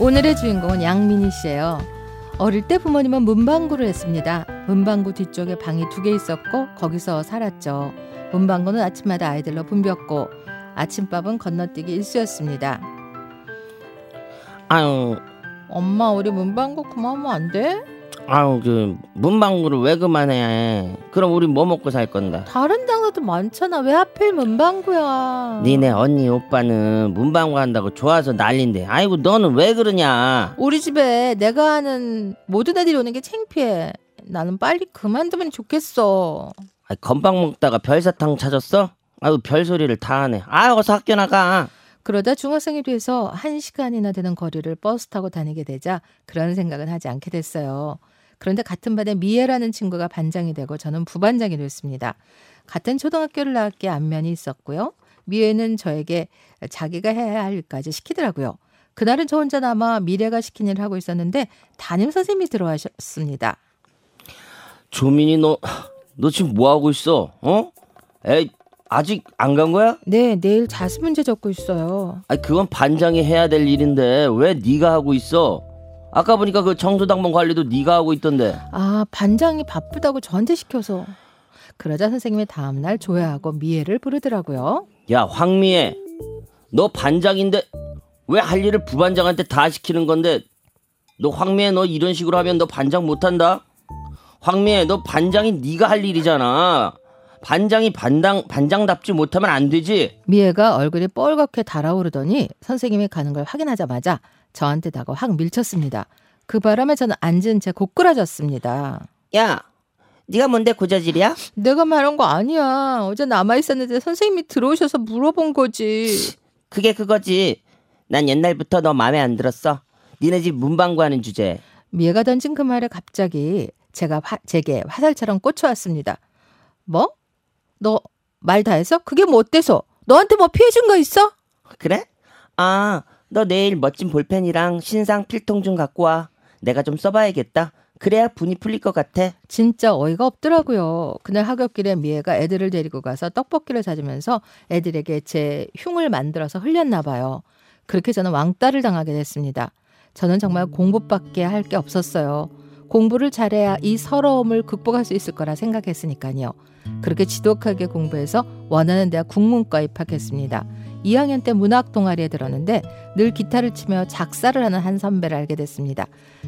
오늘의 주인공은 양민희 씨예요. 어릴 때 부모님은 문방구를 했습니다. 문방구 뒤쪽에 방이 두 개 있었고 거기서 살았죠. 문방구는 아침마다 아이들로 붐볐고 아침밥은 건너뛰기 일쑤였습니다. 아유, 엄마 우리 문방구 그만하면 안 돼? 아유, 그 문방구를 왜 그만해? 그럼 우리 뭐 먹고 살 건데? 다른 장사도 많잖아. 왜 하필 문방구야? 니네 언니 오빠는 문방구 한다고 좋아서 난린데. 아이고 너는 왜 그러냐? 우리 집에 내가 하는 모든 애들이 오는 게 창피해. 나는 빨리 그만두면 좋겠어. 아, 건빵 먹다가 별사탕 찾았어? 아유 별소리를 다 하네. 아유 어서 학교 나가. 그러다 중학생이 돼서 한 시간이나 되는 거리를 버스 타고 다니게 되자 그런 생각은 하지 않게 됐어요. 그런데 같은 반에 미애라는 친구가 반장이 되고 저는 부반장이 됐습니다. 같은 초등학교를 나왔기에 안면이 있었고요. 미애는 저에게 자기가 해야 할 일까지 시키더라고요. 그날은 저 혼자 남아 미래가 시킨 일을 하고 있었는데 담임 선생님이 들어와셨습니다. 조민이 너, 너 지금 뭐 하고 있어? 어? 에이 아직 안 간 거야? 네, 내일 자습 문제 적고 있어요. 아니 그건 반장이 해야 될 일인데 왜 네가 하고 있어? 아까 보니까 그 청소 당번 관리도 네가 하고 있던데. 아, 반장이 바쁘다고 저한테 시켜서. 그러자 선생님이 다음 날 조회하고 미애를 부르더라고요. 야 황미애, 너 반장인데 왜 할 일을 부반장한테 다 시키는 건데? 너 황미애 너 이런 식으로 하면 너 반장 못 한다. 황미애 너 반장이 네가 할 일이잖아. 반장이 반장 반장답지 못하면 안 되지. 미애가 얼굴이 뻘겋게 달아오르더니 선생님이 가는 걸 확인하자마자 저한테 다가 확 밀쳤습니다. 그 바람에 저는 앉은 채 고꾸라졌습니다. 야, 네가 뭔데 고자질이야? 내가 말한 거 아니야. 어제 남아 있었는데 선생님이 들어오셔서 물어본 거지. 그게 그거지. 난 옛날부터 너 마음에 안 들었어. 니네 집 문방구 하는 주제. 미애가 던진 그 말에 갑자기 제가 화, 제게 화살처럼 꽂혀왔습니다. 뭐? 너 말 다 했어? 그게 뭐 어때서? 너한테 뭐 피해 준 거 있어? 그래? 아, 너 내일 멋진 볼펜이랑 신상 필통 좀 갖고 와. 내가 좀 써봐야겠다. 그래야 분이 풀릴 것 같아. 진짜 어이가 없더라고요. 그날 학교길에 미애가 애들을 데리고 가서 떡볶이를 사주면서 애들에게 제 흉을 만들어서 흘렸나 봐요. 그렇게 저는 왕따를 당하게 됐습니다. 저는 정말 공부밖에 할 게 없었어요. 공부를 잘해야 이 서러움을 극복할 수 있을 거라 생각했으니까요. 그렇게 지독하게 공부해서 원하는 대학 국문과 입학했습니다. 2학년 때 문학 동아리에 들었는데 늘 기타를 치며 작사를 하는 한 선배를 알게 됐습니다.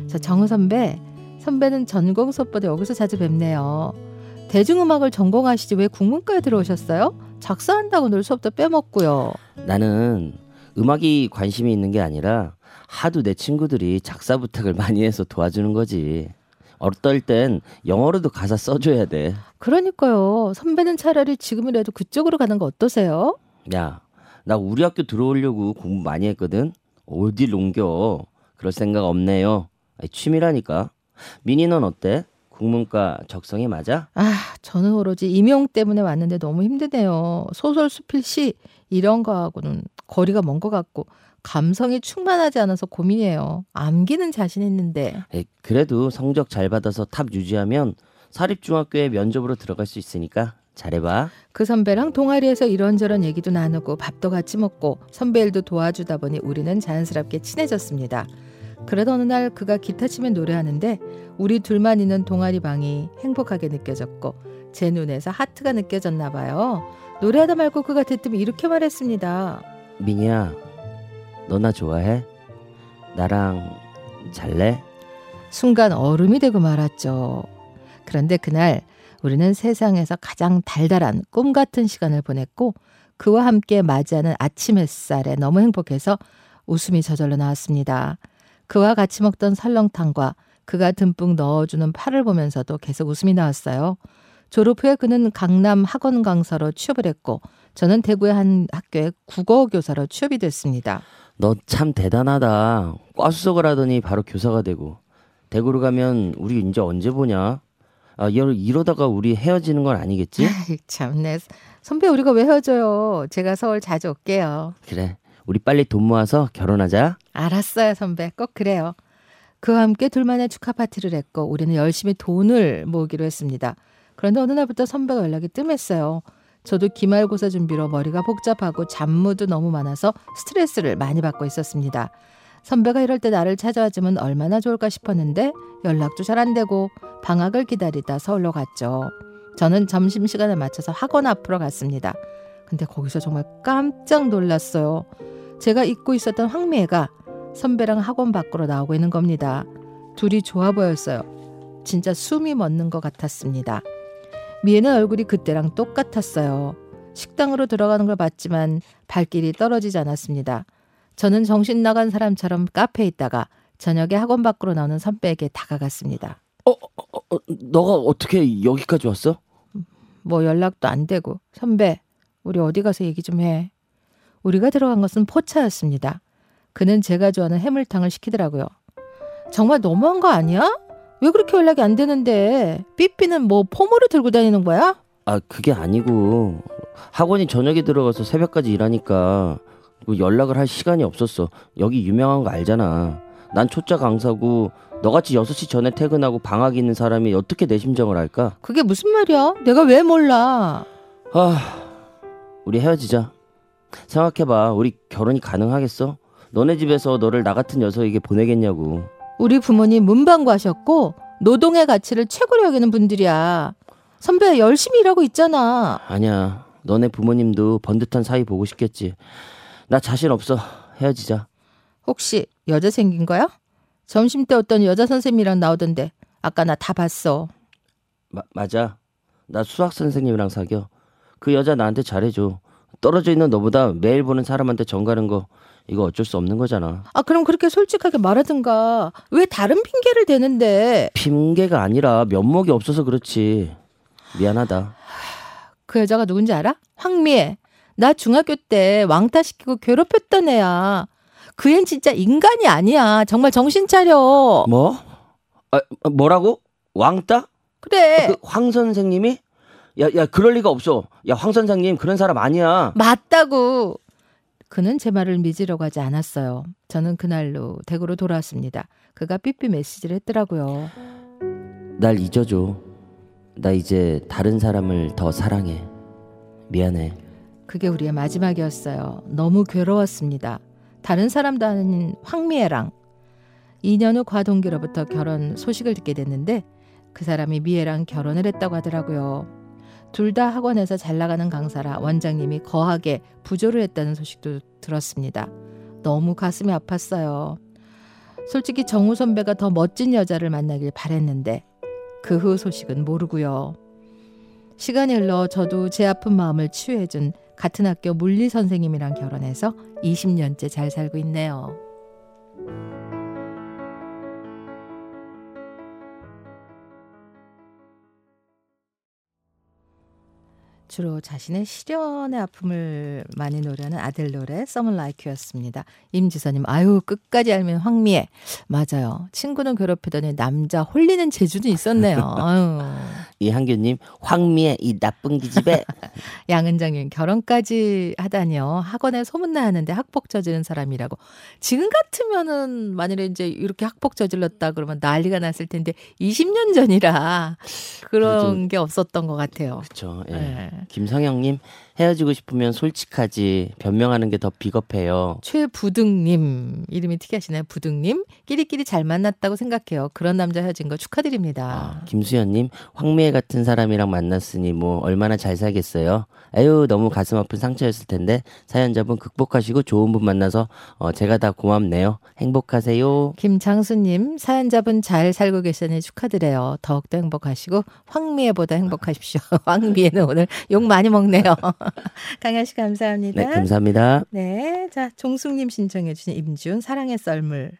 저 정우 선배, 선배는 전공 수업보다 여기서 자주 뵙네요. 대중음악을 전공하시지 왜 국문과에 들어오셨어요? 작사한다고 늘 수업도 빼먹고요. 나는 음악이 관심이 있는 게 아니라 하도 내 친구들이 작사 부탁을 많이 해서 도와주는 거지. 어떨 땐 영어로도 가사 써줘야 돼. 그러니까요. 선배는 차라리 지금이라도 그쪽으로 가는 거 어떠세요? 야, 나 우리 학교 들어오려고 공부 많이 했거든. 어딜 옮겨? 그럴 생각 없네요. 아니, 취미라니까. 미니 넌 어때? 국문과 적성에 맞아? 아, 저는 오로지 임용 때문에 왔는데 너무 힘드네요. 소설 수필 시 이런 거하고는 거리가 먼 것 같고 감성이 충만하지 않아서 고민이에요. 암기는 자신 있는데. 에이, 그래도 성적 잘 받아서 탑 유지하면 사립중학교에 면접으로 들어갈 수 있으니까 잘해봐. 그 선배랑 동아리에서 이런저런 얘기도 나누고 밥도 같이 먹고 선배 일도 도와주다 보니 우리는 자연스럽게 친해졌습니다. 그러던 어느 날 그가 기타 치면 노래하는데 우리 둘만 있는 동아리 방이 행복하게 느껴졌고 제 눈에서 하트가 느껴졌나 봐요. 노래하다 말고 그가 대뜸 이렇게 말했습니다. 미니야, 너 나 좋아해? 나랑 잘래? 순간 얼음이 되고 말았죠. 그런데 그날 우리는 세상에서 가장 달달한 꿈 같은 시간을 보냈고 그와 함께 맞이하는 아침 햇살에 너무 행복해서 웃음이 저절로 나왔습니다. 그와 같이 먹던 설렁탕과 그가 듬뿍 넣어주는 파를 보면서도 계속 웃음이 나왔어요. 졸업 후에 그는 강남 학원 강사로 취업을 했고 저는 대구의 한 학교의 국어 교사로 취업이 됐습니다. 너 참 대단하다. 과수석을 하더니 바로 교사가 되고 대구로 가면 우리 이제 언제 보냐? 아, 이러, 이러다가 우리 헤어지는 건 아니겠지? 참네. 선배 우리가 왜 헤어져요? 제가 서울 자주 올게요. 그래. 우리 빨리 돈 모아서 결혼하자. 알았어요, 선배. 꼭 그래요. 그와 함께 둘만의 축하 파티를 했고 우리는 열심히 돈을 모으기로 했습니다. 그런데 어느 날부터 선배가 연락이 뜸했어요. 저도 기말고사 준비로 머리가 복잡하고 잡무도 너무 많아서 스트레스를 많이 받고 있었습니다. 선배가 이럴 때 나를 찾아와주면 얼마나 좋을까 싶었는데 연락도 잘 안 되고 방학을 기다리다 서울로 갔죠. 저는 점심시간에 맞춰서 학원 앞으로 갔습니다. 근데 거기서 정말 깜짝 놀랐어요. 제가 잊고 있었던 황미애가 선배랑 학원 밖으로 나오고 있는 겁니다. 둘이 좋아 보였어요. 진짜 숨이 멎는 것 같았습니다. 미애는 얼굴이 그때랑 똑같았어요. 식당으로 들어가는 걸 봤지만 발길이 떨어지지 않았습니다. 저는 정신 나간 사람처럼 카페에 있다가 저녁에 학원 밖으로 나오는 선배에게 다가갔습니다. 어, 어, 어, 너가 어떻게 여기까지 왔어? 뭐 연락도 안 되고 선배 우리 어디 가서 얘기 좀 해. 우리가 들어간 것은 포차였습니다. 그는 제가 좋아하는 해물탕을 시키더라고요. 정말 너무한 거 아니야? 왜 그렇게 연락이 안 되는데 삐삐는 뭐 포모를 들고 다니는 거야? 아, 그게 아니고 학원이 저녁에 들어가서 새벽까지 일하니까 그 연락을 할 시간이 없었어. 여기 유명한 거 알잖아. 난 초짜 강사고 너같이 6시 전에 퇴근하고 방학 있는 사람이 어떻게 내 심정을 알까? 그게 무슨 말이야? 내가 왜 몰라? 아, 우리 헤어지자. 생각해봐. 우리 결혼이 가능하겠어? 너네 집에서 너를 나 같은 녀석에게 보내겠냐고. 우리 부모님 문방구하셨고 노동의 가치를 최고로 여기는 분들이야. 선배 열심히 일하고 있잖아. 아니야. 너네 부모님도 번듯한 사이 보고 싶겠지. 나 자신 없어. 헤어지자. 혹시 여자 생긴 거야? 점심 때 어떤 여자 선생님이랑 나오던데 아까 나 다 봤어. 마, 맞아. 나 수학 선생님이랑 사겨. 그 여자 나한테 잘해줘. 떨어져 있는 너보다 매일 보는 사람한테 정 가는 거 이거 어쩔 수 없는 거잖아. 아 그럼 그렇게 솔직하게 말하든가 왜 다른 핑계를 대는데 핑계가 아니라 면목이 없어서 그렇지. 미안하다. 그 여자가 누군지 알아? 황미애. 나 중학교 때 왕따 시키고 괴롭혔던 애야. 그앤 진짜 인간이 아니야. 정말 정신 차려. 뭐? 아, 뭐라고? 왕따? 그래. 그 황 선생님이? 야, 야, 그럴 리가 없어. 야, 황 선생님 그런 사람 아니야. 맞다고. 그는 제 말을 믿으려고 하지 않았어요. 저는 그날로 댁으로 돌아왔습니다. 그가 삐삐 메시지를 했더라고요. 날 잊어줘. 나 이제 다른 사람을 더 사랑해. 미안해. 그게 우리의 마지막이었어요. 너무 괴로웠습니다. 다른 사람도 아닌 황미애랑 2년 후 과동기로부터 결혼 소식을 듣게 됐는데 그 사람이 미애랑 결혼을 했다고 하더라고요. 둘 다 학원에서 잘 나가는 강사라 원장님이 거하게 부조를 했다는 소식도 들었습니다. 너무 가슴이 아팠어요. 솔직히 정우 선배가 더 멋진 여자를 만나길 바랬는데 그 후 소식은 모르고요. 시간이 흘러 저도 제 아픈 마음을 치유해준 같은 학교 물리 선생님이랑 결혼해서 20년째 잘 살고 있네요. 주로 자신의 시련의 아픔을 많이 노래하는 아들 노래 Someone Like You였습니다. 임지선님 아유 끝까지 알면 황미애 맞아요. 친구는 괴롭히더니 남자 홀리는 재주는 있었네요. 아유. 이한규님 황미애 이 나쁜 기집애. 양은정님 결혼까지 하다니요. 학원에 소문나 하는데 학폭 저지른 사람이라고. 지금 같으면은 만일에 이제 이렇게 학폭 저질렀다 그러면 난리가 났을 텐데 20년 전이라 그런 게 없었던 것 같아요. 그렇죠. 예. 네. 김성영님 헤어지고 싶으면 솔직하지 변명하는 게 더 비겁해요. 최부등님 이름이 특이하시네요. 부등님 끼리끼리 잘 만났다고 생각해요. 그런 남자 헤어진 거 축하드립니다. 아, 김수현님 황미애 같은 사람이랑 만났으니 뭐 얼마나 잘 살겠어요. 에휴 너무 가슴 아픈 상처였을 텐데 사연자분 극복하시고 좋은 분 만나서 어, 제가 다 고맙네요. 행복하세요. 김장수님 사연자분 잘 살고 계시니 축하드려요. 더욱더 행복하시고 황미애보다 행복하십시오. 황미애는 오늘 욕 많이 먹네요. 강현 씨 감사합니다. 네 감사합니다. 네, 자 종숙님 신청해 주신 임지훈 사랑의 썰물